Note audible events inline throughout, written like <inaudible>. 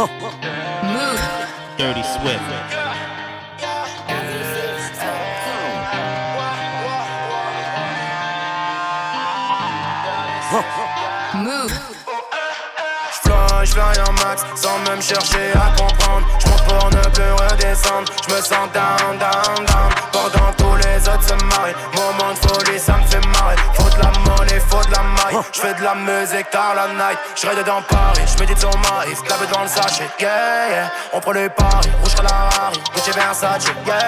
Move. Dirty Swift. Move. J'fly, j'fais rien max, sans même chercher à comprendre. J'monte pour ne plus redescendre. J'me sens down, down, down. Pendant tous les autres se marient. Moment de folie, ça me fait marrer. De la monnaie, faut de la maille. J'fais de la musique tard la night. J'ride dans Paris, j'médite sur Marie. Clave dans le sachet, yeah, yeah. On prend les paris, rouge à la Rari. Gucci Versace, yeah,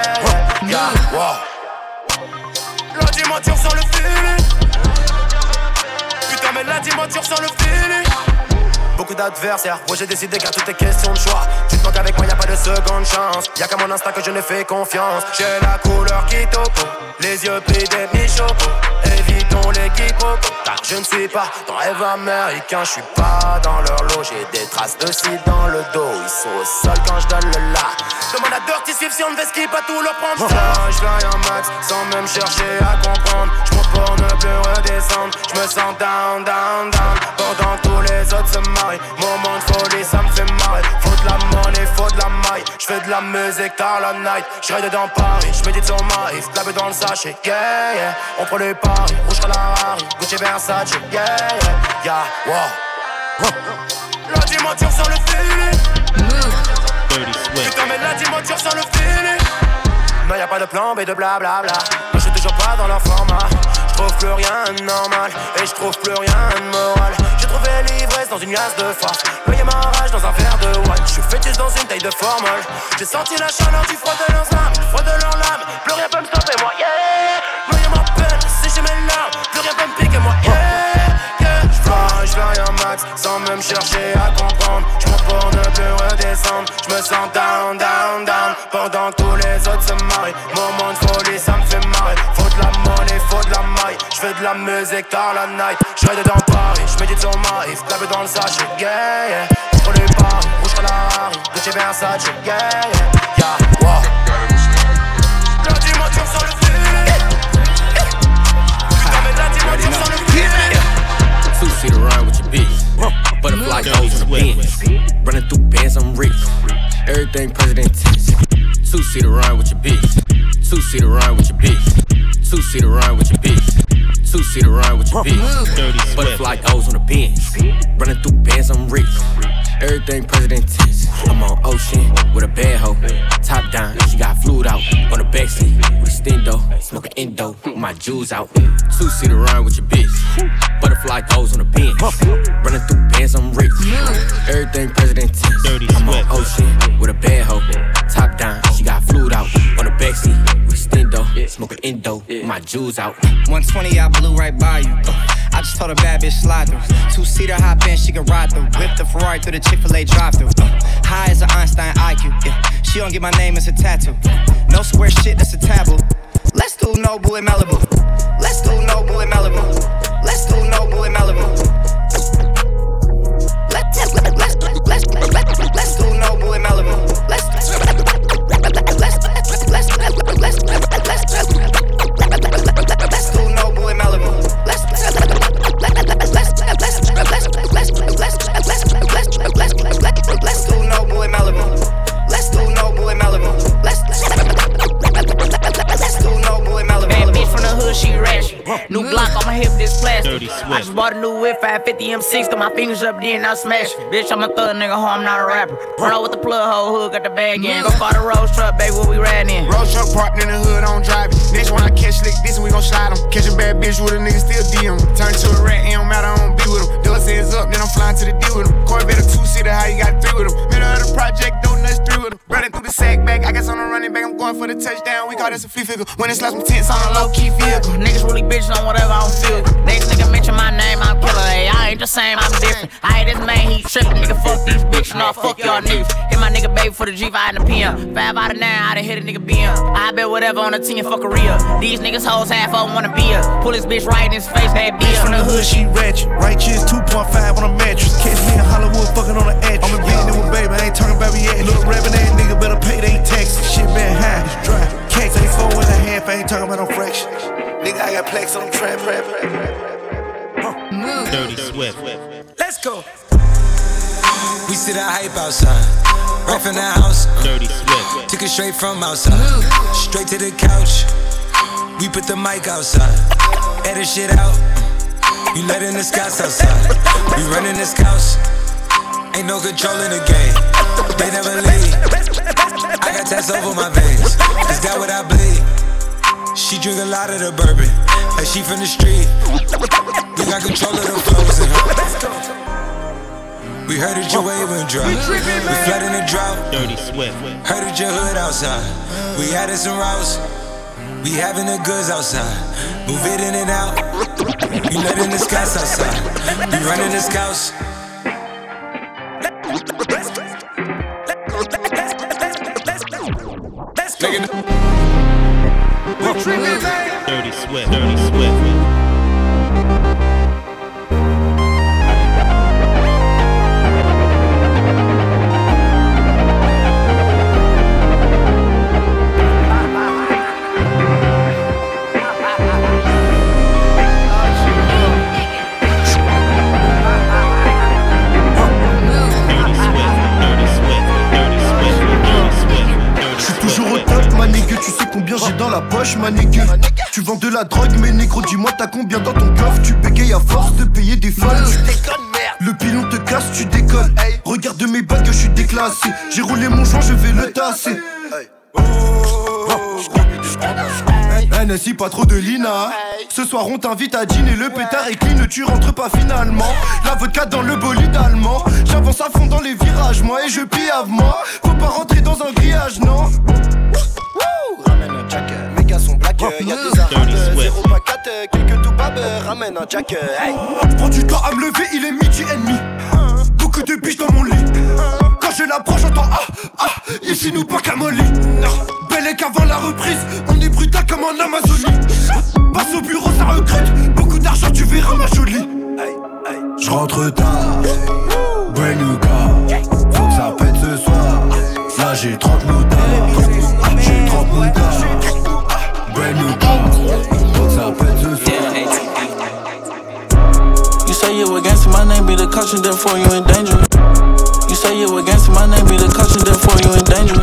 yeah, yeah. Wow. La dimension sur le feeling. Putain, mais la dimension sur le feeling. Beaucoup d'adversaires, moi j'ai décidé car tout est question de choix. Tu te avec moi, y a pas de seconde chance. Y'a qu'à mon instinct que je ne fais confiance. J'ai la couleur qui topo, les yeux pris des michopos. Évitons les quiproquos, car je ne suis pas dans rêve américain. Je suis pas dans leur lot, j'ai des traces de cire dans le dos. Ils sont au sol quand je donne le la. Demande à Dirty Swift si on devait skip à tout leur prendre. Je fly un max sans même chercher à comprendre. Je pour ne plus redescendre. Je me sens down, down, down. Pendant tous les autres se marient. Moment de folie, ça me fait marrer. Faut de la monnaie, faut de la maille. Je fais de la musique tard la night. Je ride dans Paris, je médite sur Marie. Clave dans le sachet, yeah, yeah. On prend les paris, rouge à la Rari. Gucci Versace, yeah, yeah, yeah, wow. La dimension sur le Swift. Putain, mais la dimension sur le feeling. Non, y'a pas de plan B de blablabla. Je suis toujours pas dans leur format. Je trouve plus rien de normal. Et je trouve plus rien de moral. J'ai trouvé l'ivresse dans une glace de force. Noyé ma rage dans un verre de wine. Je suis fœtus dans une taille de formol. J'ai senti la chaleur du froid de leurs âmes. Froid de leurs lames. Plus rien peut me stopper, moi, yeah. Noyé ma peine, sécher mes larmes. Plus rien peut me piquer, moi, yeah. Yeah. J'fly, j'fais rien max. Sans même chercher à comprendre. J'monte pour ne plus redescendre. J'me sens down, down, down. Pendant que tous les autres se marient. Moment de folie, ça me fait marrer. Faut de la monnaie, faut de la maille. J'fais de la musique tard la night. J'ride dans Paris, j'médite sur Marie. Clave dans le sachet, yeah, yeah. Contre les paris, rouge à la Rari. Gucci Versace, yeah, yeah, yeah. Wow. La dimension sur le feeling. Putain, mais la dimension sur le feeling. Two seater ride with your bitch. Butterfly goes on the bench. Running through bands, I'm rich. Everything president tense. Two seater ride with your bitch. Two seater ride with your bitch. Two seater ride with your bitch. Two seater ride with your bitch. Dirty Butterfly goes on the bench. Running through bands, I'm rich. Everything president tense. I'm on ocean with a bad hoe. Top down, she got fluid out. On the backseat with a stendo. Smoking endo, my jewels out. Two seater ride with your bitch. Butterfly goes on the bench. Running through bands, I'm rich. Everything president tense. I'm on ocean with a bad hoe. Top down, she got fluid out. On the backseat with a stendo. Smoking endo, with my jewels out. 120, I blew right by you. Uh, I just told a bad bitch slide through. Two seater hop in, she can ride through. Whip the Ferrari through the Chick fil A drive through. Uh, high as an Einstein IQ. Yeah. She don't get my name as a tattoo. No square shit, that's a taboo. Let's do Nobu in Malibu. Let's do Nobu in Malibu. Let's do Nobu in Malibu. Let's let's let's let's let's let's do Nobu in Malibu. Let's let's let's let's let's let's let's bought whip, 550 M6, got my fingers up, then I smash it. Bitch, I'm a thug nigga, ho, I'm not a rapper. Run out with the plug, hoe, hood, got the bag in. Go call the road truck, baby, what we riding in? Road truck parked in the hood, on driving. Next one I catch slick, this we gon' slide 'em. Catch a bad bitch with a nigga, still DM. Turn to a rat, it don't matter, I don't be with 'em. Dust ends up, then I'm flying to the D with 'em. Corvette a two seater, how you got three with 'em. Middle of the project, donuts three with 'em. Running through the sack back, I guess I'm a running back, I'm going for the touchdown. We call this a free figure. When it's left some tents on a low key vehicle. Niggas really bitch on whatever I don't feel. Next nigga mention my name, I'm killer. I ain't the same, I'm different. I ain't this man, he trippin'. Nigga, fuck these bitches, no, fuck y'all niggas. Hit my nigga baby for the G5 and the PM. Five out of nine, I done hit a nigga BM. I bet whatever on the team, fuck a real. These niggas hoes half of them wanna be a. Pull this bitch right in his face, bad Bitch from the bitch. hood, she ratchet. Righteous 2.5 on a mattress. Catch me in Hollywood, fucking on the edge. I'm a billionaire with baby, I ain't talking about yet. Little rapping ass nigga better pay they taxes. Shit been high, it's dry. Cakes ain't four and a half, I ain't talking about no fraction. Nigga, I got plaques on trap, rap, rap, rap. Move. Dirty Swift. Let's go. We see the hype outside. Right from the house. Dirty Swift. Took it straight from outside. Straight to the couch. We put the mic outside. Edit shit out. You letting the scouts outside. We running the scouts. Ain't no control in the game. They never leave. I got tats over my veins. Is that what I bleed? She drink a lot of the bourbon. Like she from the street. We got control of the flows in her. We heard that your wave went dry. We flood in the drought. Dirty Swift. Heard that your hood outside. We added some routes. We having the goods outside. Move it in and out. You letting the scouts outside. We running the scouts. Dirty Swift. Dirty Swift. J'ai dans la poche, ma nigga. Tu vends de la drogue, mais négro, dis-moi t'as combien dans ton coffre? Tu bégayes à force de payer des folles. Tu déconnes, merde. Le pilon te casse, tu décolles. Regarde mes bagues, je suis déclassé. J'ai roulé mon joint, je vais le tasser. NSI, pas trop de Lina. Ce soir, on t'invite à dîner. Le pétard est clean, tu rentres pas finalement. La vodka dans le bolide allemand. J'avance à fond dans les virages, moi, et je piave, moi. Faut pas rentrer dans un grillage, non? Sont black, y'a des arabes, zéro pacat, quelques tout babes, ramène un jack, hey. Prends du temps à me lever, il est midi et demi. Beaucoup de biches dans mon lit. Quand je l'approche, j'entends ah, ah, ici nous pas qu'à molly. Belle et qu'avant la reprise, on est brutal comme en Amazonie. Passe au bureau, ça recrute. Beaucoup d'argent, tu verras ma jolie. Je rentre tard, brand new car. Faut que ça pète ce soir. Là j'ai 30 moutards. J'ai 30 moutards. Brand new car. Faut que ça pète. You say you against my name, be the caution, therefore you in danger. You say you against my name, be the caution, therefore you in danger.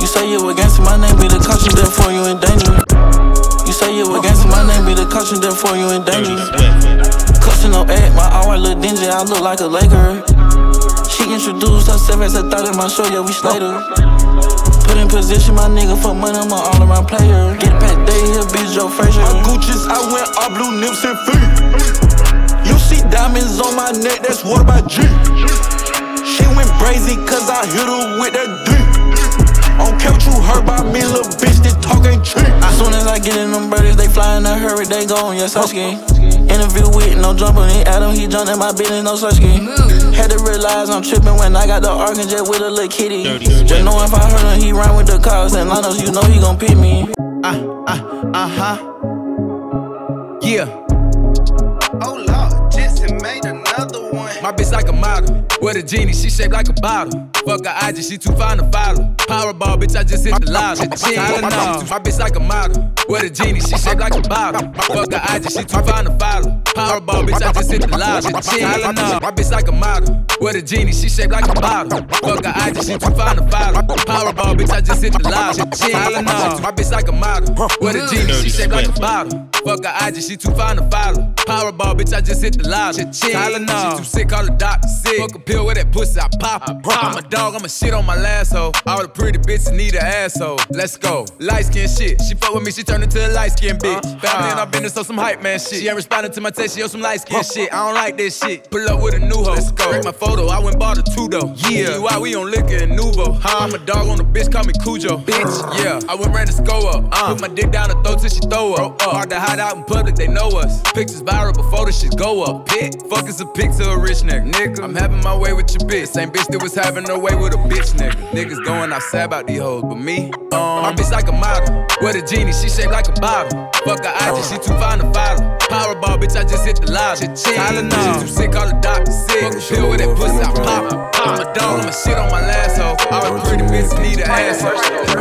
You say you against my name, be the caution, therefore you in danger. You say you against my name, be the caution, therefore you in danger. Cussing no egg, my hour look dingy, I look like a Laker. She introduced herself as a thought in my show, yeah, we. Put in position, my nigga, for money, I'm an all around player. Get back day, here, bitch, Joe Frazier. My Gucci's, I went all blue nips and feet. You see diamonds on my neck, that's what about G. She went brazy, cause I hit her with that D. Care what you heard about me, little bitch, this talk ain't cheap. As soon as I get in them birdies, they fly in a hurry, they gone, yes, I ski. Interview with no jumper, he Adam, he jumped in my business, no such ski. Had to realize I'm tripping when I got the arc jet with a little kitty. Dirty Just Swift. know if I heard him, he run with the cars and Lanos, you know he gon' pick me. Uh uh, uh huh. Yeah. Oh Lord, Jetson made another one. My bitch like a model. With a genie, she shaped like a bottle. Fuck her IG, she too fine to follow. Powerball, bitch, I just hit the lotto. Tylenol. My bitch like a model. With a genie, she shaped like a bottle. My fuck her IG, she too fine to follow. Powerball, bitch, I just hit the lotto. Tylenol. My bitch like a model. With a genie, she shaped like a bottle. Fuck her IG, she too fine to follow. Powerball, bitch, I just hit the lotto. Tylenol. My bitch like a model. With a genie, she shaped like a bottle. Fuck her IG, she too fine to follow. Powerball, bitch, I just hit the lotto. Tylenol. She too sick, call the doctor sick. Fuck a pill with that pussy, I pop it. I'm a dog, I'm a shit on my last hoe. All the pretty bitches need an asshole. Let's go. Light skin shit. She fuck with me, she turned into a light skin bitch. Family and I've been so some hype man shit. She ain't responding to my text, she on some light skin shit. I don't like this shit. Pull up with a new hoe. Let's go. Break my photo, I went bought a two though. Yeah. Why we on liquor and Nuvo? Huh? I'm a dog on the bitch, call me Cujo. Bitch, yeah. I went ran the score up. Uh. Put my dick down her throat till she throw up. Hard to hide out in public, they know us. Pictures viral before the shit go up. Pick. Fuck is a pic to a rich nigga. Nigga, I'm having my way with your bitch. Same bitch that was having her way with a bitch nigga. Niggas going outside about these hoes, but me, um, my bitch like a model. With a genie, she shaped like a bottle. Fuck her IG, she too fine to follow. Powerball, bitch, I just hit the lotto. Tylenol. She too sick, call the doctor sick. Fuck a pill with that pussy, I pop it. I'm a dog, I'ma shit on my last hoe. All the pretty bitches need an asshole.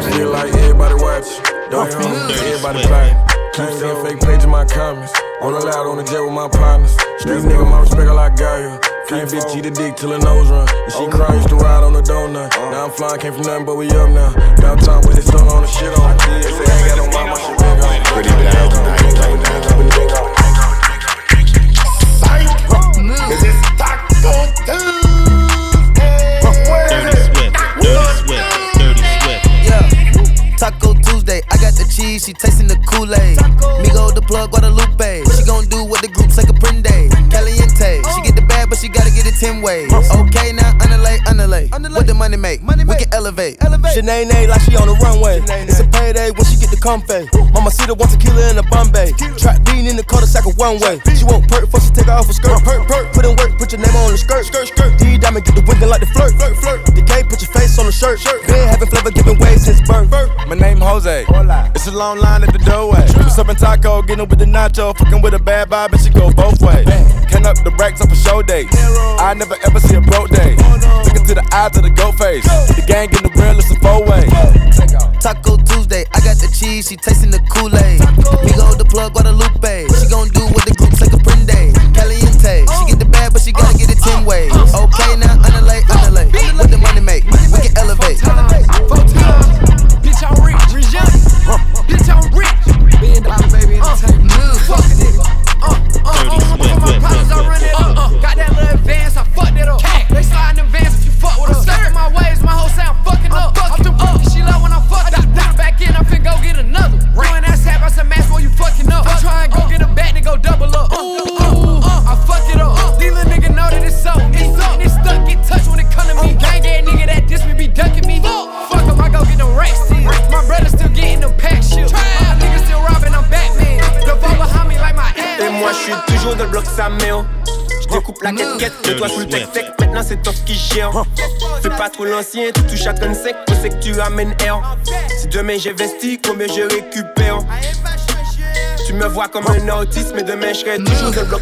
Feel like everybody watch. Don't home, everybody play. Can't see a fake page in my comments. On the loud, on the jet with my partners. Street nigga, my respect, I like Gaia. Came bitch, eat a dick till her nose run. And she crying, used to ride on the donut. Now I'm flying, came from nothing but we up now. Downtown with the sun on the shit on. They say I ain't got no mama, shit big on. Pretty down tonight. Move. Taco Tuesday, I got the cheese, she tasting the Kool-Aid. Migo the plug, Guadalupe. She gon' do what the group's group say Caprende. Caliente, she get the bag, but she gotta get it 10 ways. Okay, underlay, underlay. What the money make? Money We can elevate. elevate. Shanae like she on the runway. It's a payday when she get the comfy. Mama see the one tequila in the Bombay. Trap bean in the cul-de-sac of one way. She won't perk before she take her off her skirt. Perk, perk. Put in work, put your name on the skirt. Skirt, skirt. D diamond get the winking like the flirt. Flirt, flirt. Decay, put your face on the shirt. Shirt. Been having flavor giving way since birth. My name Jose. It's a long line at the doorway. What's up in taco? Getting with the nacho. Fucking with a bad vibe and she go both ways. Can up the racks up a show day. I never ever see a broke day. To the eyes of the goat face. The gang in the real, it's a four way. Taco Tuesday, I got the cheese, she tasting the Kool-Aid. Migo the plug, Guadalupe. Quête, toi sous le tech tech Maintenant c'est toi qui gère. Fais pas trop l'ancien, tu touches à 35 Faut c'est que tu ramènes air. Si demain j'investis, combien je récupère? Tu me vois comme un autiste Mais demain je serai toujours dans le bloc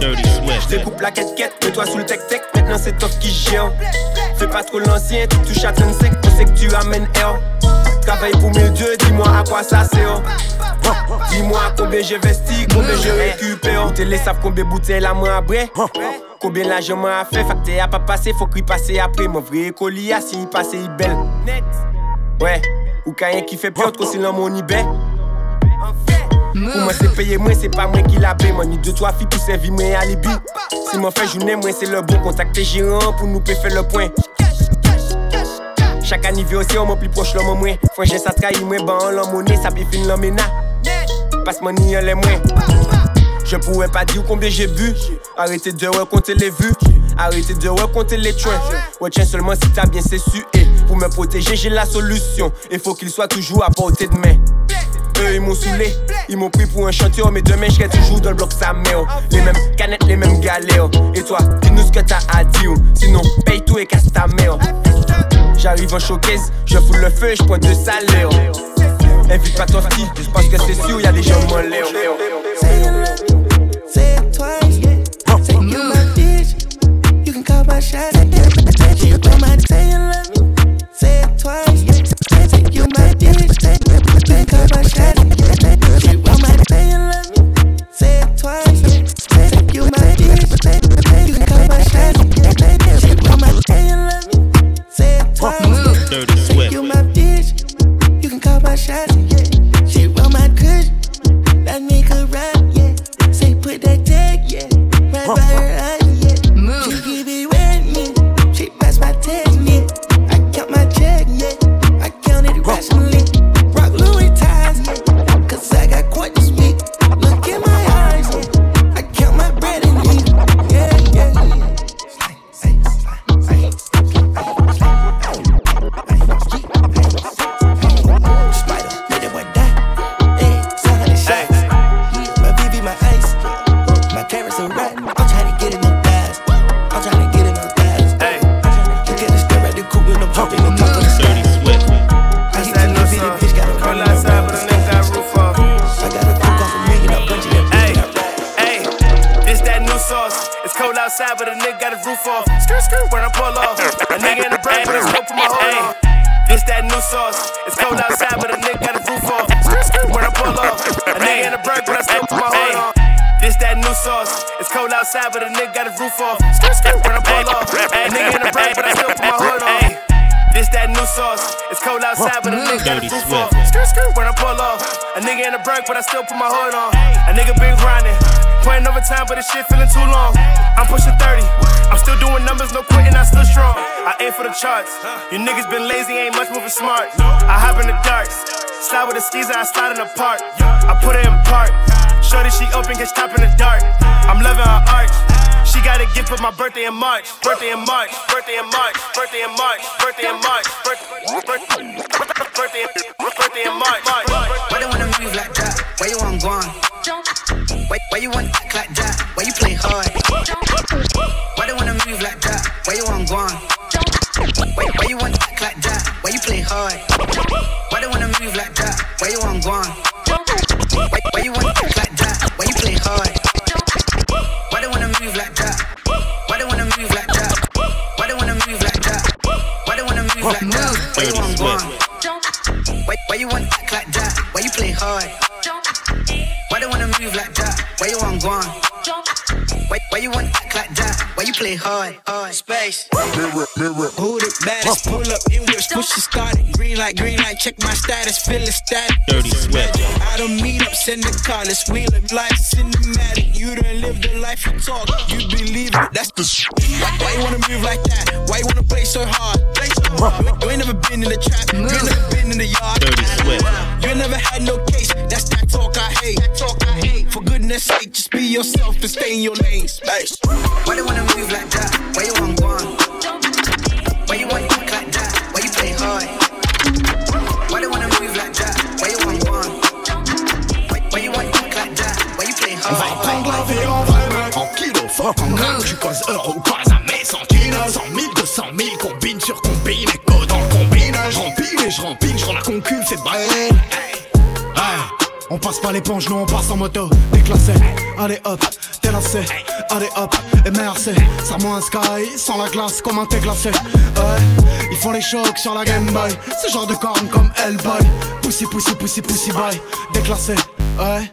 Dirty Swift. Je découpe la quête quête, toi sous le tech tech Maintenant c'est toi qui gère. Fais pas trop l'ancien, tu touches à 35 Faut c'est que tu ramènes air. Travaille pour mes dieux, dis-moi à quoi ça sert Dis-moi combien j'ai investi, combien j'ai récupéré. On te laisse savent combien bouteille la main après. Combien l'argent m'a fait, facteur a pas passé, faut qu'il passe après. Mon vrai colis si il passe, il belle. Ouais, ou quand qui fait pire, trop c'est mon ibet. Ou mwen se peye mwen, se pa mwen ki la pe Mwen ni 2-3 fi pou sevi mwen alibi Si mwen fe journée mwen, se le bon contact jiran Pou pour nous fe le poin Chak aussi ose, mwen plus proche lom mwen Franjen sa trahi mwen, ba an lom mounen Sa pi fin lom Passe mon ni les moins. Je pourrais pas dire combien j'ai bu. Arrêtez de compter les vues. Arrêtez de compter les trains. Ouais, tiens seulement si t'as bien c'est su. Et pour me protéger, j'ai la solution. Il faut qu'il soit toujours à portée de main. Eux, ils m'ont saoulé, ils m'ont pris pour un chanteur, mais demain, je serai toujours dans le bloc sa mère. Les mêmes canettes, les mêmes galères. Et toi, dis-nous ce que t'as à dire. Sinon, paye tout et casse ta mère. J'arrive en showcase, je fous le feu et je prends deux salaires. Invite pas ton fille, parce que c'est sûr, y'a des gens moins. Say you love me, say it twice. Say you my bitch, you can call my shot. New sauce. It's cold outside, but a nigga got his roof off. When I pull off. A nigga in the brain, but I still put my on. This that new sauce. It's cold outside, but a nigga got his roof off. When I pull off. A nigga in the brag, but I still put my on. This that new sauce. It's cold outside, but a nigga got his roof off. Skirt, skirt, when I pull off. A nigga in the break, but I still put my hood on. A nigga been grinding. Playing overtime, but this shit feeling too long. I'm pushing 30. I'm still doing numbers, no quitting, I still strong. I aim for the charts. You niggas been lazy, ain't much moving smart. I hop in the dark. Slide with the skeezer, I slide in the park. I put it in park. Shorty, she open, get top in the dark. I'm loving her arch. She got a gift for my birthday in March. Birthday in March. Birthday in March. Birthday in March. Birthday in March. Birthday, birthday, birthday in March. Why they wanna move like that? Why you want gone? Why, why you want act like that? Why you play hard? Why they wanna move like that? Why you want gone? Why, why you want act like that? Why you play hard? Why they wanna move like that? Why you want gone? Why, why you want act like that? Why they wanna move like that? Why you want gone? Why, why you want act like that? Why you play hard? Why they wanna move like that? Why you want gone? Why, why you want act like that? Why you play hard? hard. Space. Mirror, mirror. Who the baddest? Pull up in whips, push it started. Green light, green light, check my status, feel it static. Dirty Swift. I don't meet up, send the car, let's wheel it. Life cinematic. You don't live the life you talk. You believe it, that's the sh- why, why you wanna move like that? Why you wanna play so hard? Play so hard. You, you ain't never been in the trap, you ain't never been in the yard. Dirty Swift. You ain't never had no case, that's that talk I hate. That talk I hate. For goodness sake, just be yourself and stay in your lane. Space. Why they wanna move like that? Why you want gone? Why you want act like that? Why you play hard? Why they wanna move like that? Why you want gone? Why, why you want act like that? Why you play On va hard? prendre la vie en vrai mec En kilo, fuck en gramme Tu causes euro, pas On passe pas l'éponge, nous on passe en moto. Déclassé, allez hop, t'es lassé. Allez hop, MRC Serre-moi un sky, sans la glace comme un thé glacé. Ils font les chocs sur la Game Boy. Ce genre de cornes comme Hellboy. Pussy, pussy, pussy, pussy boy. Déclassé, ouais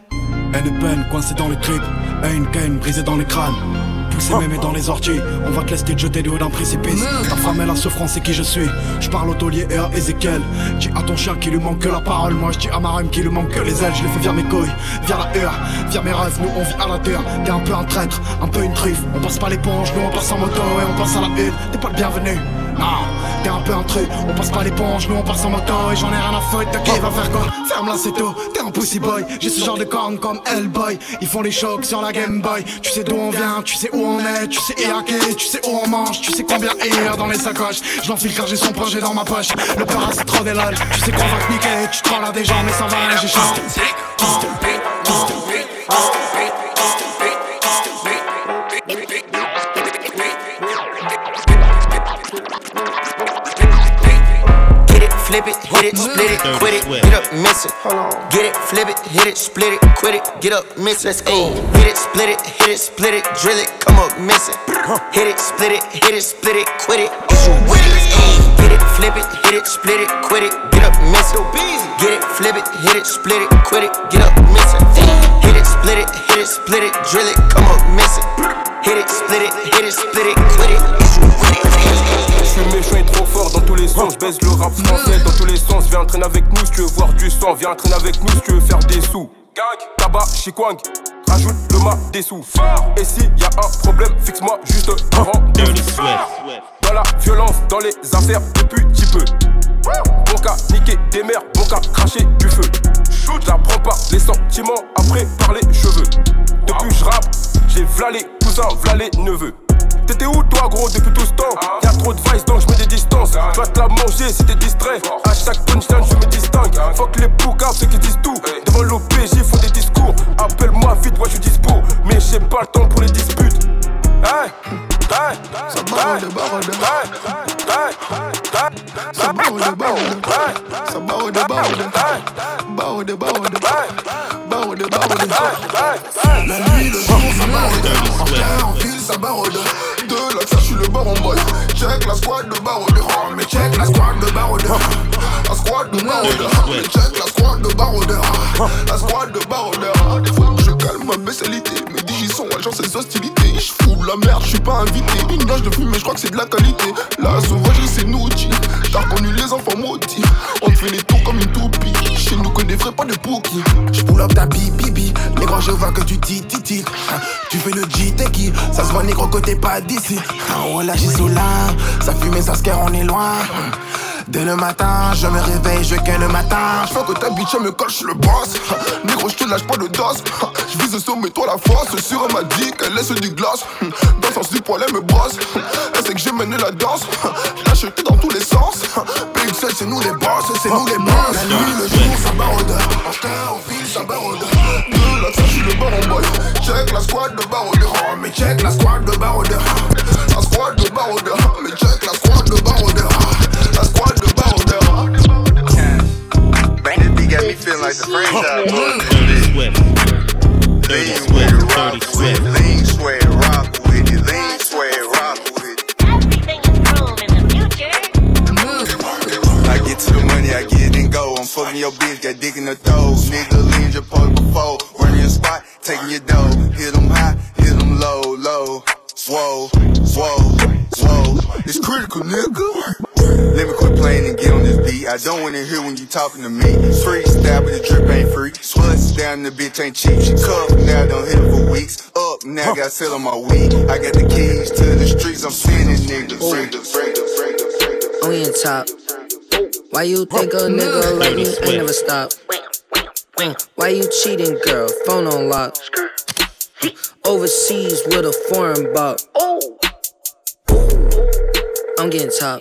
Haine et peine coincée dans le trip. Haine, gain, brisée dans les crânes Poussé mémé dans les orties On va te laisser te jeter du haut d'un précipice. Ta femme est la souffrance c'est qui je suis. Je parle au taulier et à Ezekiel Dis à ton chien qu'il lui manque que la parole. Moi je dis à ma rime qu'il lui manque que les ailes. Je les fais via mes couilles, via la hure Via mes rêves, nous on vit à la terre. T'es un peu un traître, un peu une truffe On passe pas l'éponge, nous on passe en moto Et on passe à la une, t'es pas le bienvenu non, t'es un peu un truc, on passe pas l'éponge, nous on passe en moto. Et j'en ai rien à foutre de qui va faire quoi? Ferme c'est tout, t'es un pussy boy, j'ai ce genre de cornes comme Hellboy. Ils font les chocs sur la Game Boy, tu sais d'où on vient, tu sais où on est, tu sais hacker, tu sais où on mange, tu sais combien a dans les sacoches. Je l'enfile car j'ai son projet dans ma poche, le para c'est trop des lol, tu sais qu'on va te niquer, tu te prends là des gens mais ça va rien j'ai flip it, hit it, split it, quit it, get up, miss it. Hold on. Get it, flip it, hit it, split it, quit it, get up, miss it. Ayy, hit it, split it, hit it, split it, drill it, come up, miss it. Hit it, split it, hit it, split it, quit it, is you with it? Ayy, get it, flip it, hit it, split it, quit it, get up, miss it. Get it, flip it, hit it, split it, quit it, get up, miss it. Hit it, split it, hit it, split it, drill it, come up, miss it. Hit it, split it, hit it, split it, quit it, is you with it? Suis méchant et trop fort dans tous les sens. Je baisse le rap français dans tous les sens. Viens entraîner avec nous si tu veux voir du sang. Viens entraîner avec nous si tu veux faire des sous. Gang, tabac, chikwang. Rajoute le mât des sous. Et s'il y a un problème, fixe-moi juste un rendez-vous. Dans la violence, dans les affaires, depuis petit peu. Bon qu'à niquer des mères, bon qu'à cracher du feu. J'apprends pas les sentiments après par les cheveux. Depuis je rappe, j'ai v'là les cousins, v'là les neveux. T'étais où toi gros depuis tout ce temps Y'a trop de vice donc je mets des distances. Tu vas te la manger si t'es distrait. À chaque punchline je me distingue. Fuck les poucaves ceux qui disent tout. Devant l'OPJ font des discours. Appelle-moi vite moi je suis dispo. Mais j'ai pas le temps pour les disputes. Hey. Hey. Ça barre de barre de Ça barre de barre de Ça barre de barre de Barre de barre de Barre de barre de La nuit, le jour, ça barre de En pile, ça barre de Ça, je suis le baron boy Check la squad de oh, Mais check la squad de barre de La squad de barre de Mais check la squad de barre de La squad de barre de Je calme ma spécialité. Mes DJ sont agents, ces hostilités. La merde, je suis pas invité. Une nage de fumée, je crois que c'est de la qualité. La sauvagerie, c'est nous. T'as reconnu les enfants maudits. On te fait les tours comme une toupie. Chez nous, que des vrais, pas de pookie. Je pull up ta bibi, négro, je vois que tu titi. Tu fais le G, t'es qui? Ça se voit, négro, côté pas d'ici. Oh là, j'suis sous là. Ça fume et ça scare, on est loin. Dès le matin, je me réveille, je ken le matin. Je que ta bitch me colle, le boss. Négro, je te lâche pas de dos. Je vise sur mais toi la force. Sur m'a dit qu'elle laisse du glace. Dans le sens du poil, elle me brosse. Elle sait que j'ai mené la danse. Lâche dans tous les sens. PXL, c'est nous les boss, c'est nous les boss. La nuit, le jour, ça barode. En au fil, ça barode. De la je suis le baron boy. Check la squad de barodeur. Oh, mais check la squad de barodeur. La squad de barodeur. Mais check la squad de barodeur. La squad de got me feeling like the franchise. Dirty Swift. Lean, your bitch, got dick in the throat. Nigga lean your post before. Running your spot, taking your dough. Hit them high, hit them low, low. Whoa, whoa, whoa. It's critical, nigga. Let me quit playing and get on this beat. I don't wanna hear when you talking to me. Freestyle, but the drip ain't free. Bust down, the bitch ain't cheap. She cuffed, now don't hit her for weeks. Up, now I got sell on my weed. I got the keys to the streets, I'm sending niggas. On your top. Why you think a nigga like me ain't never stop? Why you cheating, girl? Phone on lock. Overseas with a foreign buck. I'm getting top.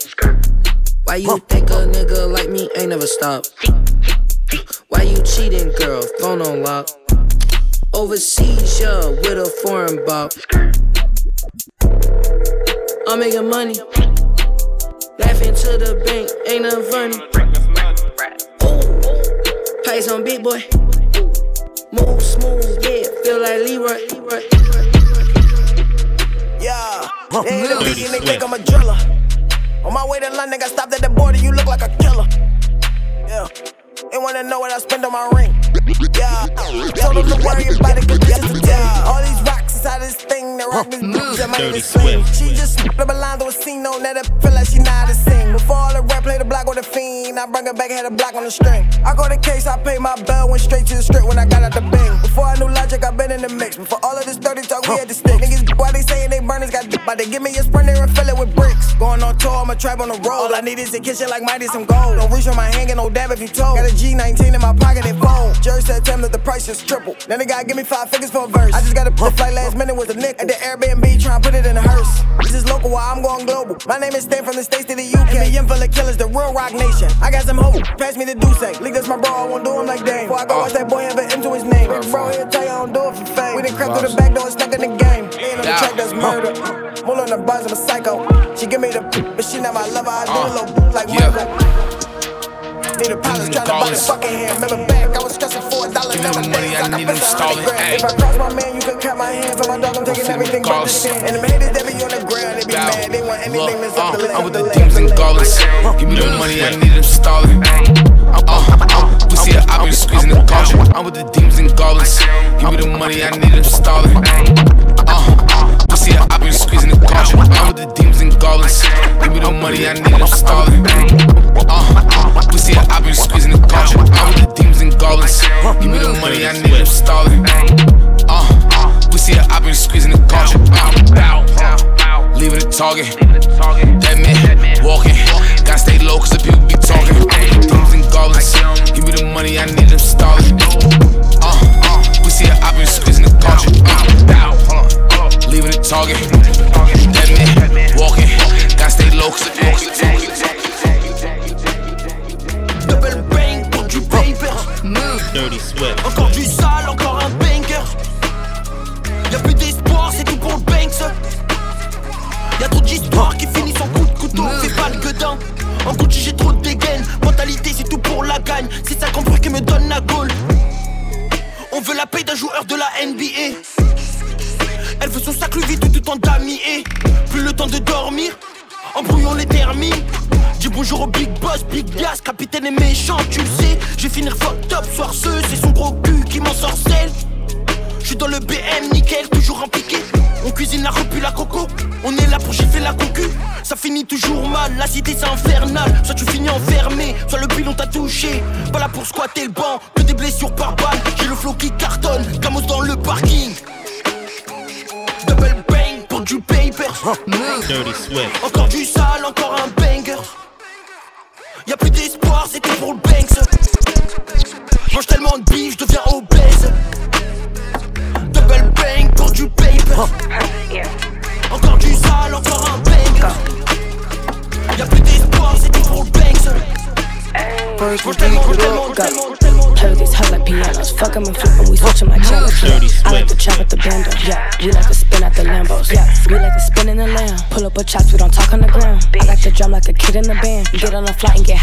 Why you think a nigga like me ain't never stop? Why you cheating, girl? Phone on lock. Overseas, yeah, with a foreign buck. I'm making money. Laughing to the bank, ain't nothing funny. Ooh, pay some big boy. Move smooth, yeah, feel like Leroy. Yeah, they ain't a beat and they think I'm a driller. On my way to London, got stopped at the border, you look like a killer. Yeah, they wanna know what I spend on my ring. Yeah, told them to worry about it, cause this yeah. All these rocks this thing that rock this bitch, that my name is Slim. She just flip a line through a scene, no let her feel like she know how to sing. Before all the rap, play the block with a fiend. I bring her back, had a block on the string. I go to case, I pay my bill, went straight to the strip when I got out the bing. Before I knew logic, I been in the mix. Before all of this dirty talk, we had to stick. Niggas, why they saying they burners got dip, but they give me a sprinter and fill it with bricks. Going on tour, I'm a trap on the road. All I need is a kitchen like mighty some gold. Don't reach for my hand, get no dab if you told. Got a G19 in my pocket and phone. Jerry said, tell me that the price is triple. Then they gotta give me five figures for a verse. I just got a flight last minute with a nick at the Airbnb, trying to put it in a hearse. This is local while I'm going global. My name is Stan from the States to the UK. And young fella killers, the real rock nation. I got some hope, pass me the Duce. League that's my bro, I won't do him like Dame. Before I go watch that boy have an M to his name. Big bro, he'll tell you I don't do it for fame. We done crept through the back door, stuck in the game. Ain't on the track, that's murder. Mull on the bars, I'm a psycho. She give me the p, but she not my lover. I do a little like Michael. Need a pilot trying to buy the fucking hand. Remember dollar. Money, I need them stalling. If I cross my man, you can cut my hand. For my dog, I'm taking everything but the skin. And them haters, they be on the ground, they be mad. They want anything that's up the. I'm with the demons and goblins. Give me the money, I need them stalling. Uh, uh, we see it, I been squeezing the caution. I'm with the demons and goblins. Give me the money, I need them stalling. Uh, we see it, I been squeezing the caution. I'm with the demons and goblins. Give me the money, I need them stalling. Uh, we see it, I been squeezing the caution. I'm with the demons and goblins. Give me the money, I need them stalling. Uh, we see it, I been squeezing the caution. Uh, leaving the target.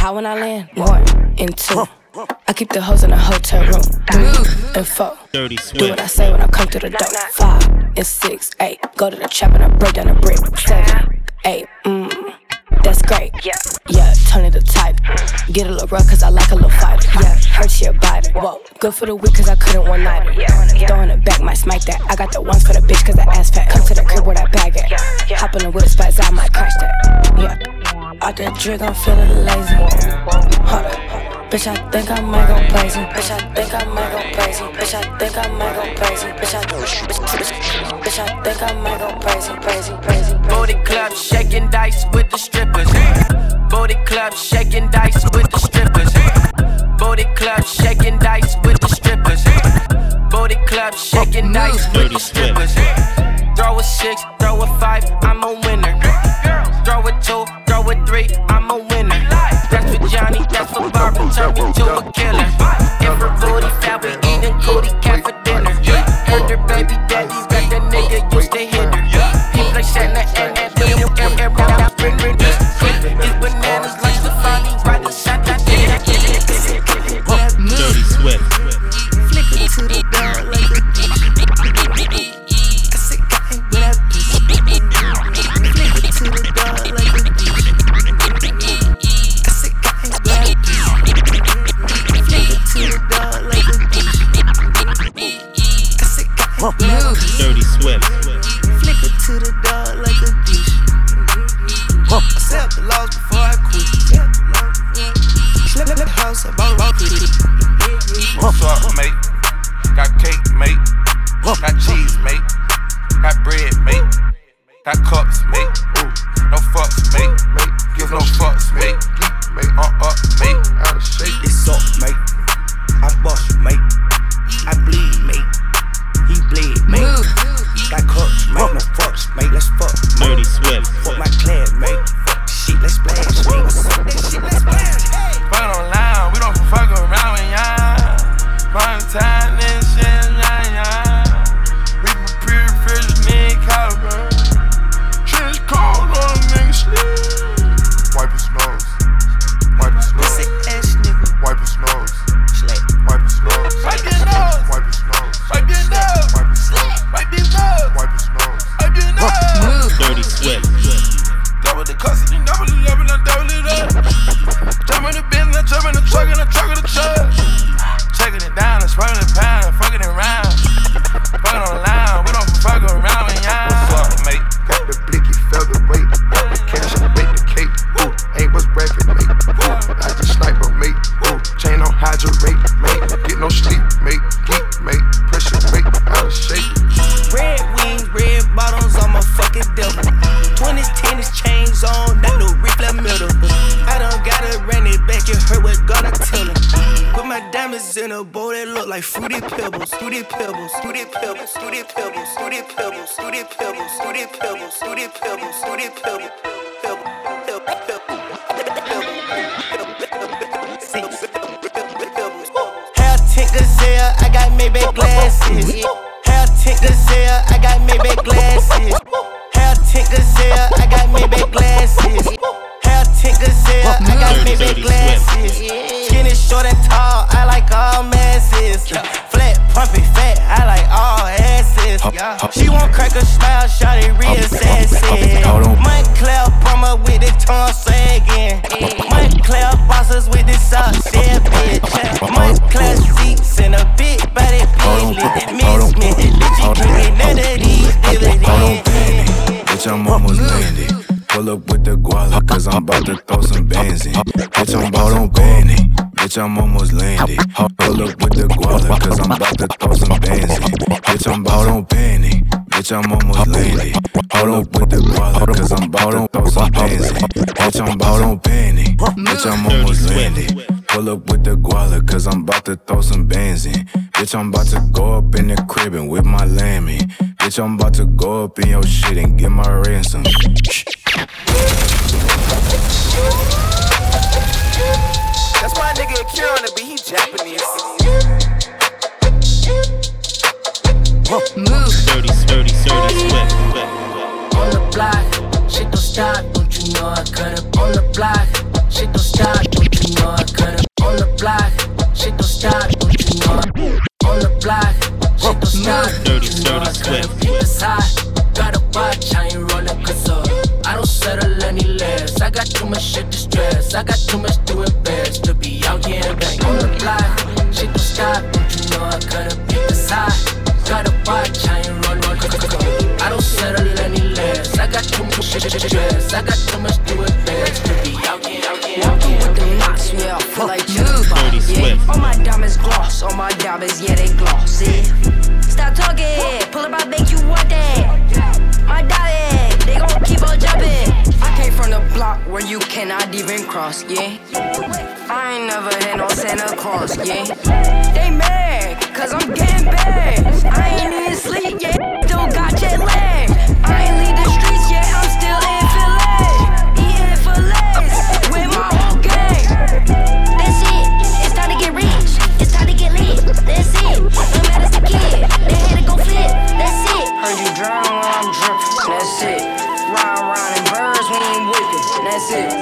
How when I land, one and two. I keep the hoes in a hotel room. Three and four. Do what I say when I come to the door. Five and six, eight. Go to the trap and I break down the brick. Seven, eight, mmm. That's great. Yeah, yeah. Turn it type. Get a little rough cause I like a little fight. Yeah, hurt your body. Whoa, good for the week cause I couldn't one night. Yeah, throwing it back, might smite that. I got the ones for the bitch cause I ass fat. Come to the crib where that bag at. Hop in the whip, spots, I might crash that. Yeah. Out that drink, I'm feeling lazy. Hold up. Bitch, I think I might go crazy. Bitch, I think I might go crazy. Bitch, I think I might go crazy. Bitch, I, bitch, bitch, bitch, I think I might go crazy, crazy, crazy. Booty club shaking dice with the strippers. Booty club shaking dice with the strippers. Booty club shaking dice with the strippers. Booty club shaking dice with the strippers. Throw a six, throw a five, I'm a winner with three, I'm a winner. That's for Johnny, that's for Barbara, turn me to a killer. Got cheese, mate. his. is short, and tall, I like all masses. Flat, pumpy, fat, I like all asses. She won't crack a smile. Bitch, I'm almost landed. Hold up with the guala, cause I'm about to throw some bands in. Bitch, I'm ball on Benny. Bitch, I'm almost landed. Pull up with the guala, cause I'm about to throw some bands in. Bitch, I'm about to go up in the crib and whip my lammy. Bitch, I'm about to go up in your shit and get you even cross, yeah. I ain't never had no Santa Claus, yeah. They mad, cause I'm getting bad. I ain't even sleep, that's it.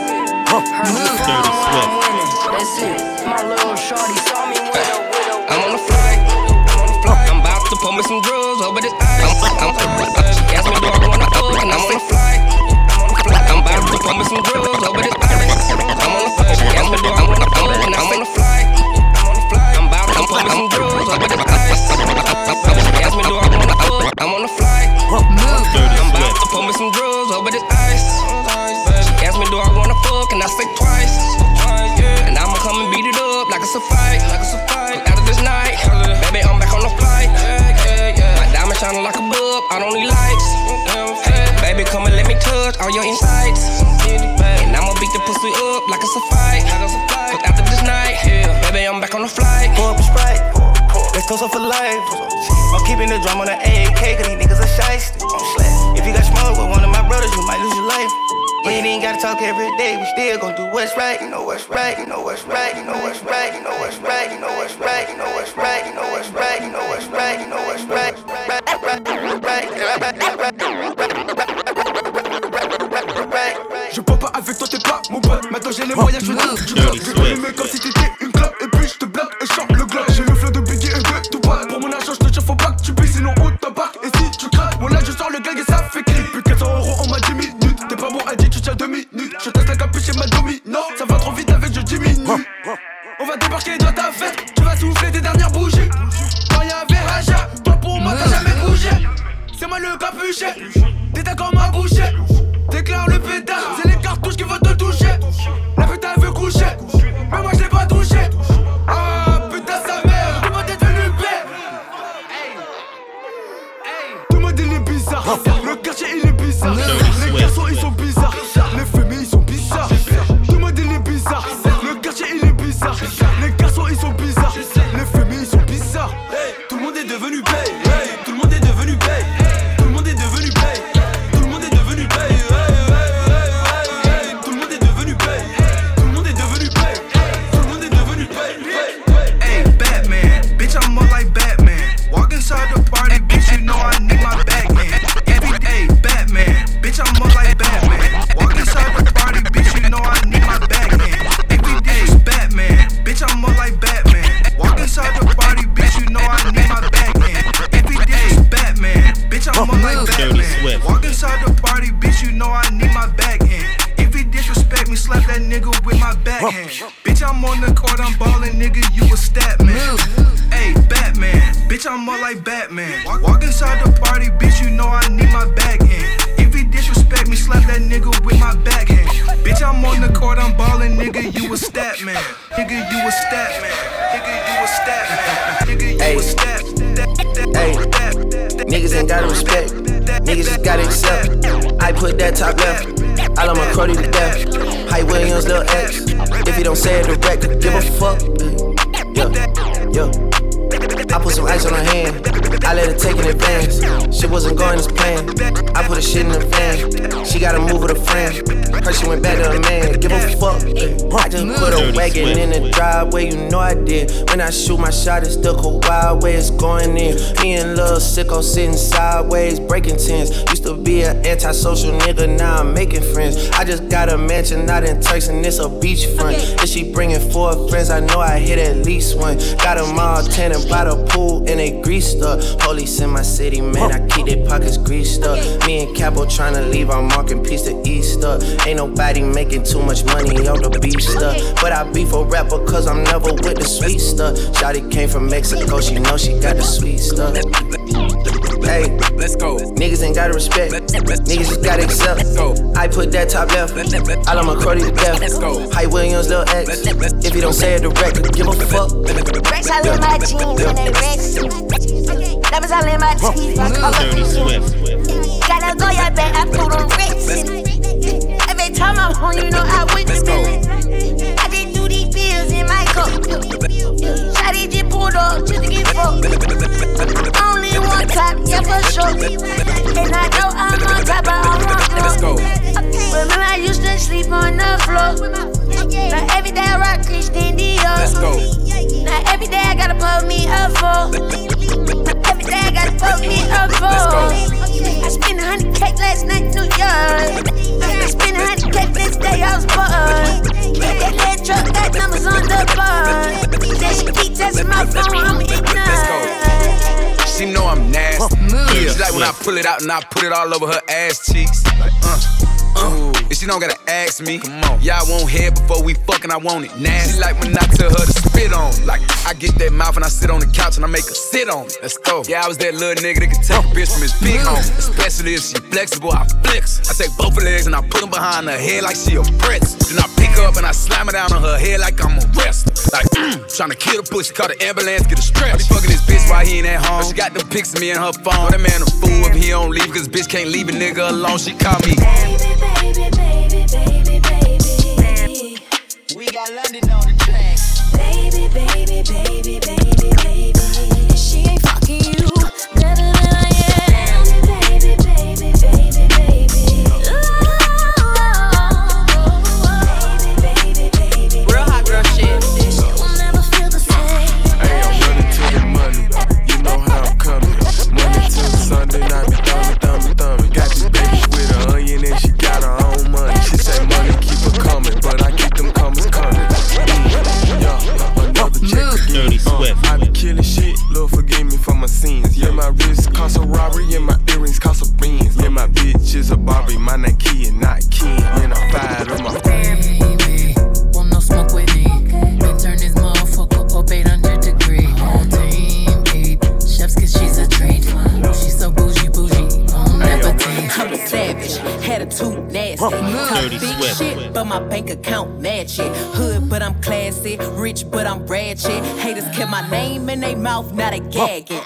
Heard you Dirty I'm Swift. that's it. My little shorty saw me with a with a I'm on the flight. I'm on the flight. I'm about to pull me some drugs over this ice. I'm, I'm, she asked me do I wanna fuck, and I'm on the flight. I'm on the flight. I'm about to pull me some drugs over this ice. I'm on the flight. She asked me do I wanna fuck, and I'm on the flight. I'm on the flight. I'm about to pull me some drugs over this ice. She asked me do I wanna fuck. I'm on the flight. Move. Dirty, I'm about to pull me some drugs over this ice. Me do I wanna fuck, and I say twice. And I'ma come and beat it up like it's a fight. Like it's a fight. After this night, baby, I'm back on the flight. My diamond shining like a bulb, I don't need lights. Baby, come and let me touch all your insights. And I'ma beat the pussy up like it's a fight. Cause after this night, baby, I'm back on the flight. Pour up a Sprite. Let's toast up for life. I'm keeping the drum on the AK, cause these niggas are shiesty. If you got smoke with one of my brothers, you might lose your life. We ain't gotta talk every day, we still gon' do what's right. You know what's right, you know what's right, you know what's right, you know what's right, you know what's right, you know what's right, you know what's right, you know what's right, you know what's right, right, right, right. Je peux pas avec toi, t'es pas mon pote. Maintenant j'ai les moyens, je du bloc. Je allumer comme si t'étais man. Nigga, you a stat. Hey, niggas ain't gotta respect. Niggas just gotta accept. I put that top left. I love my cruddy to death. Hype Williams, Lil X. If you don't say it direct, give a fuck. Yeah, yeah. I put some ice on her hand. I let her take an advance. Shit wasn't going as planned. I put a shit in the van. She gotta move with a friend. Her she went back to a man. Give a fuck. I just put a wagon in the driveway. You know I did. When I shoot my shot, it's the wild way it's going in. Me and Lil Sicko sitting sideways, breaking tens. Used to be an antisocial nigga, now I'm making friends. I just got a mansion, not in Turks, and it's a beachfront. If she bringing four friends, I know I hit at least one. Got them all tanning by the pool and they greased up. Police in my city, man, I keep their pockets greased up. Me and Capo trying to leave our marking piece to Easter. Ain't nobody making too much money on the beach uh. stuff. But I be for rapper cause I'm never with the sweet stuff. Uh. Shotty came from Mexico, she know she got the sweet stuff. Uh. Hey, let's go. Niggas ain't gotta respect. Niggas just gotta accept. I put that top left. I love my cruddy to death. Let's. Hype Williams, Lil X. If you don't say it direct, give a fuck. Rex all in my jeans and they Rex. Diamonds all in my teeth. my color. Dirty Swift. Gotta go, yeah, back. I put on Rex. I'm home, you know I win. I just do these pills in my cup. Shotty just pulled up just to get fucked. Only one top, yeah, for sure. And I know I'm on top, but I'm on Let's go. Remember, I used to sleep on the floor. Now every day I rock Christian Dior. Let's go. Now every day I gotta put me up for. Every day I gotta put me up for. I spent a hundred cake last night in New York. I spent a hundred cake this day I was bored. That lead truck got numbers on the board. Then she keep testing my phone, I'm ignorant. She know I'm nasty. Yeah. She like when I pull it out and I put it all over her ass cheeks. Like, uh. Uh, and she don't gotta ask me. Come on. Yeah, I want head before we fucking, I want it nasty. She like when I tell her to spit on. Like, I get that mouth and I sit on the couch and I make her sit on it. Let's go. Yeah, I was that little nigga that could take a bitch from his big home. Especially if she flexible, I flex. I take both her legs and I put them behind her head like she a press. Then I pick her up and I slam her down on her head like I'm a wrestler. Like, mm, trying to kill the pussy, call the ambulance, get a stretch. I be fucking this bitch while he ain't at home. She got the pics of me in her phone. That man a fool if he don't leave, cause bitch can't leave a nigga alone. She call me. Baby, baby, baby, baby, baby. We got London baby, baby, sins. Yeah, my wrist cost a robbery and my earrings cost a beans. Yeah, my bitch is a Barbie, my name Key and not Ken. And I'm fired on my Baby, want no smoke with me? We turn this motherfucker up 800 degree. Whole team eat chefs 'cause she's a treat. She's so bougie, bougie, on never team. I'm a savage, attitude nasty. Talk Dirty big Swift. shit, but my bank account match it. Hood, but I'm classy. Rich, but I'm ratchet. Haters kept my name in their mouth, not a gagging.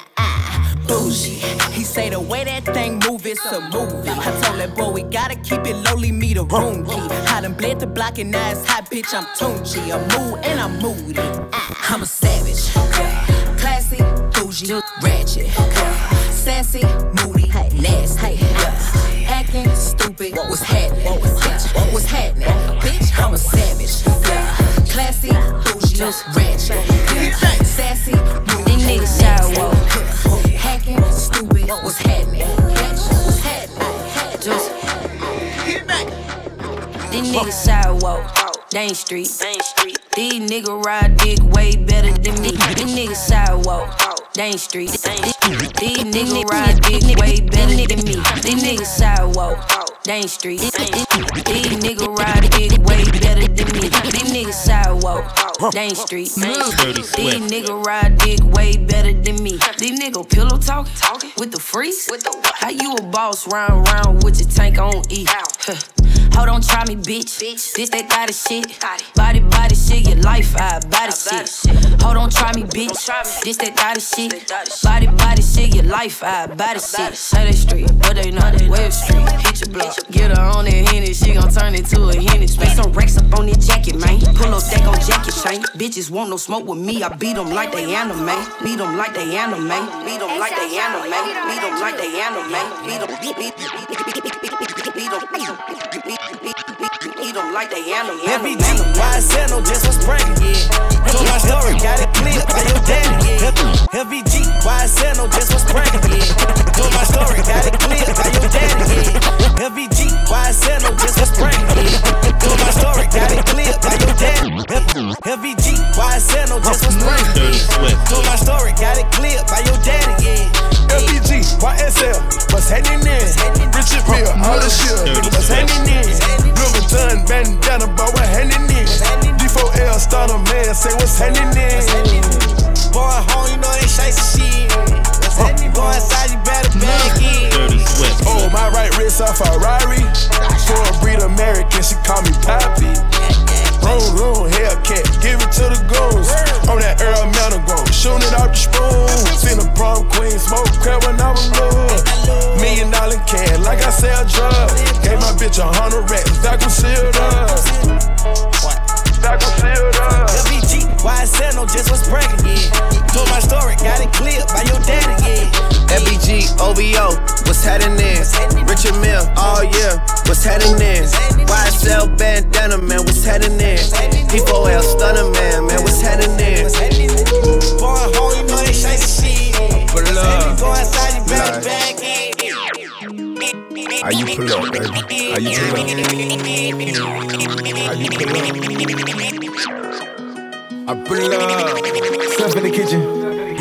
Bougie. He say the way that thing move, it's a movie. I told that boy we gotta keep it lowly, me the room key. I done bled the block and now it's hot, bitch. I'm Tunchi. I'm mood and I'm moody. Ah, I'm a savage. Classy, bougie, ratchet. Sassy, moody, nasty. Acting stupid, what's happening? Bitch, what's happening? Bitch, I'm a savage. Classy, bougie, ratchet. Sassy, moody, These niggas sour. Hacking, stupid, what's happening? What's happening? Just these niggas sidewalk. They ain't street. These niggas ride dick way better than me. These niggas sidewalk. They ain't street. These niggas ride dick way better than me. These niggas sidewalk. Dane Street. These niggas ride dick way better than me. These niggas sidewalk. Dane Street. These niggas ride dick way better than me. These niggas pillow talk talking with the freeze. How you a boss round round with your tank on E? Huh. Hold on, try me, bitch. bitch. This thought of shit. Body, body shit, your life, I body shit. shit. Hold on, try me, bitch. Try me. This that got shit. Body, body shit, your life, I body shit. Say they street, but they not web street. Hit your block, get her on that henny, she gon' turn it to a henny. Spend some racks up on that jacket, man. Pull up stack on jacket chain. Bitches want no smoke with me, I beat them like they anime. Beat them like they anime. Beat them like they anime. Beat them like they anime. Beat them. Beat them. Beat them. Beat them beat, beat, Eat them like they animal. Heavy G, why I no just was pregnant, yeah. Told my story, got it clear by your daddy, yeah. Heavy G, why no just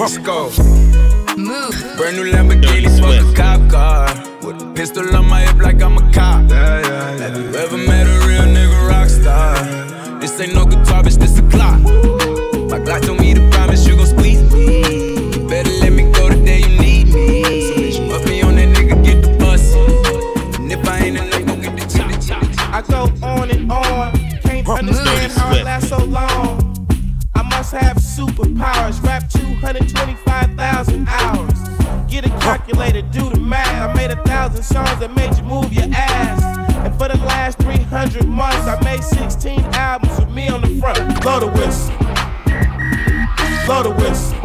kitchen. Let's go. Move. Brand new Lamborghini, fuck a cop car. With a pistol on my hip like I'm a cop. Yeah, yeah, yeah. Have you ever met a real nigga rock star? This ain't no guitar, bitch, this a clock. My Glock told me to promise you gon' squeeze me. You better let me go the day you need me. So bitch, put me on that nigga, get the bus. And if I ain't enough, go get the chop. I go on and on. Can't understand how it last so long. I must have superpowers. Rap 225,000 hours. Get a calculator, do the math. I made a thousand songs that made you move your ass. And for the last 300 months, I made 16 albums with me on the front. Blow the whistle. Blow the whistle.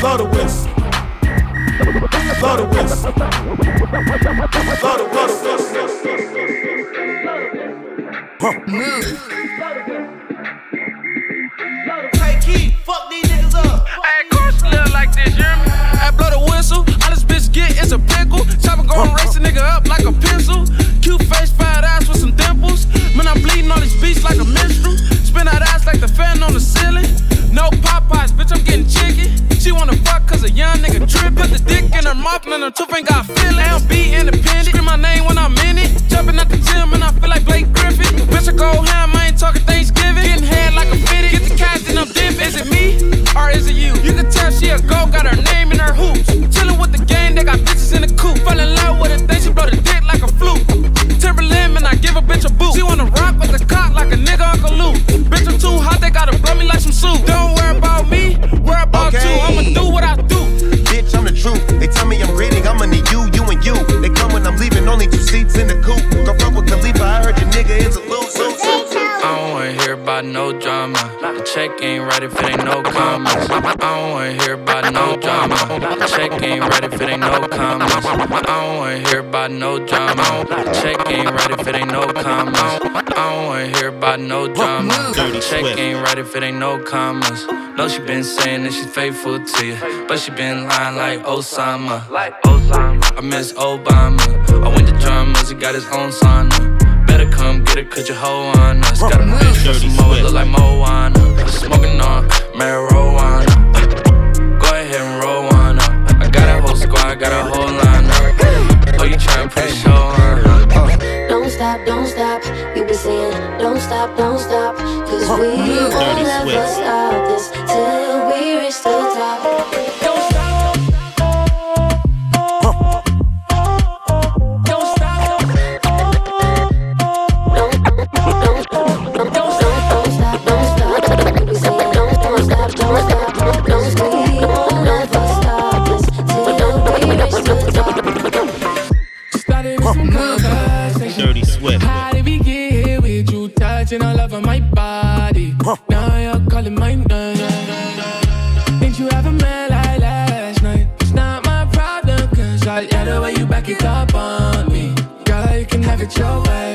Blow the whistle. Blow the whistle. Blow the whistle. Move. Is a pickle. Chopper gon' <laughs> race a nigga up like a pencil. Cute face, fat ass with some dimples. Man, I'm bleeding all these beats like a minstrel. Spin that ass like the fan on the ceiling. No Popeyes, bitch, I'm getting chicken. She wanna fuck cause a young nigga trip. Put the dick in her mouth and her tooth ain't got feeling. I don't be independent. Scream my name when I'm in it. Jumping at the gym and I feel like Blake Griffin. Bitch, I go ham, I ain't talking Thanksgiving. Getting head like a fitted. Get the cash, then I'm dipping. Is it me or is it you? You can tell she a go, got her name in her hoops. Like a nigga Bitch, I'm too hot, they gotta blow me like some soup. Don't worry about me, worry about Okay. you. I'ma do what I do. Bitch, I'm the truth. They tell me I'm greedy, I'ma need you, you and you. They come when I'm leaving, only two seats in the coupe. Go fuck with Khalifa, I heard your nigga is a loser. I don't wanna hear about no drama. The check ain't right if it ain't no commas. I don't wanna hear about no drama. Check ain't right if it ain't no commas. I don't wanna hear about no drama. Check ain't right if it ain't no commas. I don't wanna hear about no drama. Check ain't right if it ain't no commas. No, she been saying that she's faithful to you, but she been lying like Osama. Like Osama. I miss Obama. I went to drummers, he got his own sauna. Better come get it, cause your hoe on us. Got a bitch with some more, look like Moana. Smoking on marijuana. Go ahead and roll one squad, got a whole line up. Oh, you tryna put a show on uh. stop, don't stop. You be saying, don't stop, don't stop. Cause we won't Dirty never stop this till we reach the top. It your way.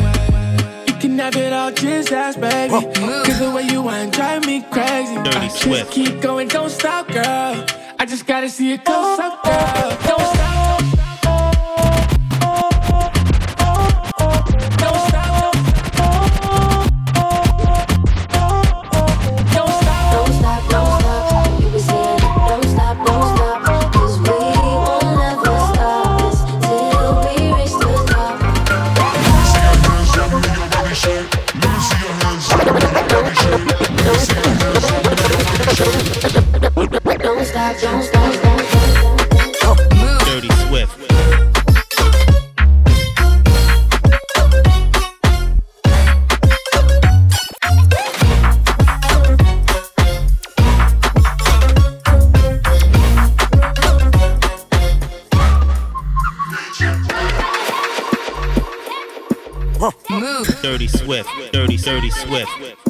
You can have it all, just ask, baby. Cause the way you want drive me crazy. Dirty I just keep going, don't stop, girl. I just gotta see it oh. close up, girl. Don't Dirty Swift. Dirty, dirty Swift.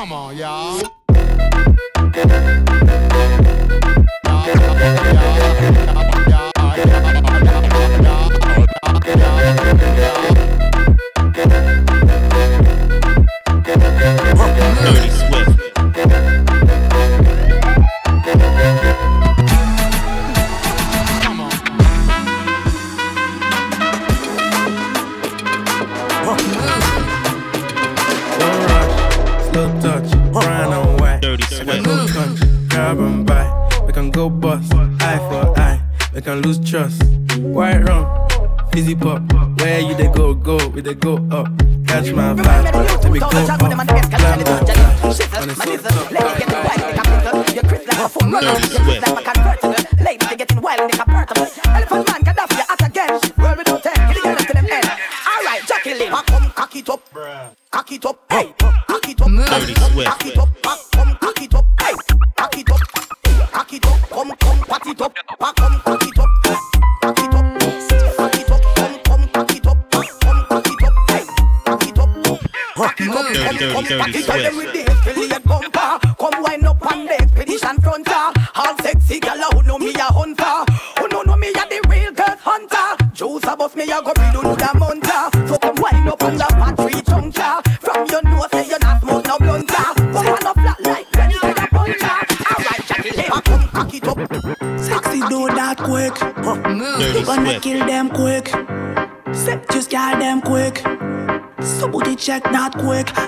Come on, y'all.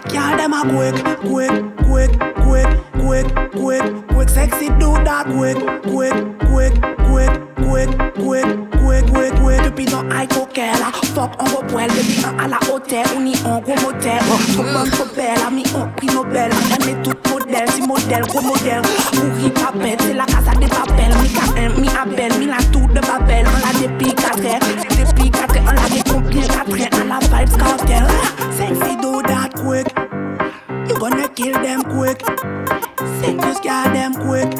Girl, them a quick, quick, quick, quick, quick, quick, quick. Sexy do that quick, quick, quick, quick, quick, quick, quick, quick, quick. Depuis dans high coquet fuck on repoil. Depuis un à la hauteur, on y en gros moteur. Trop bonne, trop belle, ami on prix Nobel. On est tout modèle, si modèle, gros modèle. Pourri pas c'est la casa des papels. Mi K1, mi Abel, mi la de Babel. On la depuis 4 heures, depuis 4 on la décompile 4 heures, la vibes cartel. kill them quick. Fingers got them quick.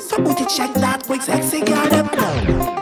So put it check that quick, sexy, got them.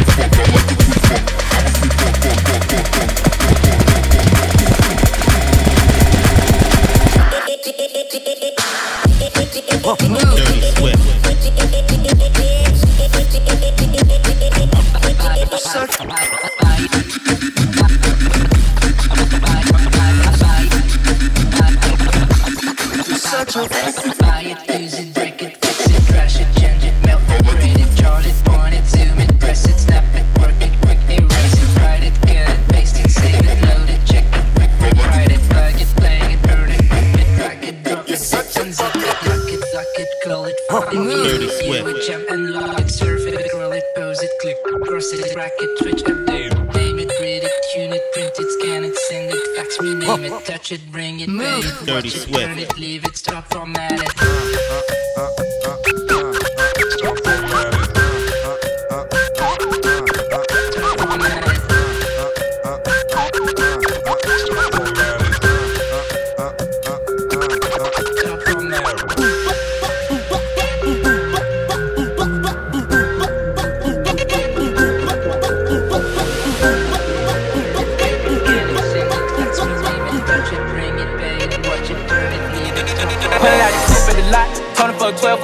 it, rack it, switch, update, name it, read it, tune it, print it, scan it, send it, fax, rename it, touch it, bring it, pay it, watch it, Swift. turn it, leave it, stop, format it. Uh, uh, uh,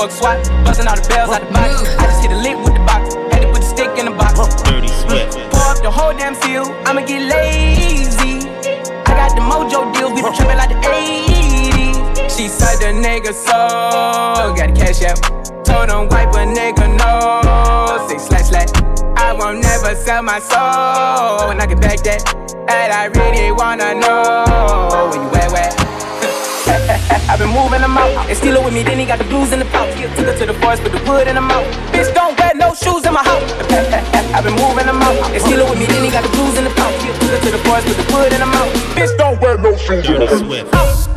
for a 12 fuck swat. Busting all the bells out the box. I just hit a lick with the box. Had to put the stick in the box. Dirty Swift. Mm. Pour up the whole damn field. I'ma get lazy. I got the mojo deals. We been tripping like the 80s. She said the nigga so. Got the cash out. Told him wipe a nigga no. Six slash slash. I won't never sell my soul. And I can back that. And I really wanna know where you at, where? I've been moving them out. And steal it with me, then he got the blues in the pouch. Took her to the forest, put the wood in the mouth. Bitch, don't wear no shoes in my house. <laughs> I've been moving them out. And steal it with me, then he got the blues in the pouch. Took her to the forest, put the wood in the mouth. Bitch, don't wear no shoes in my house.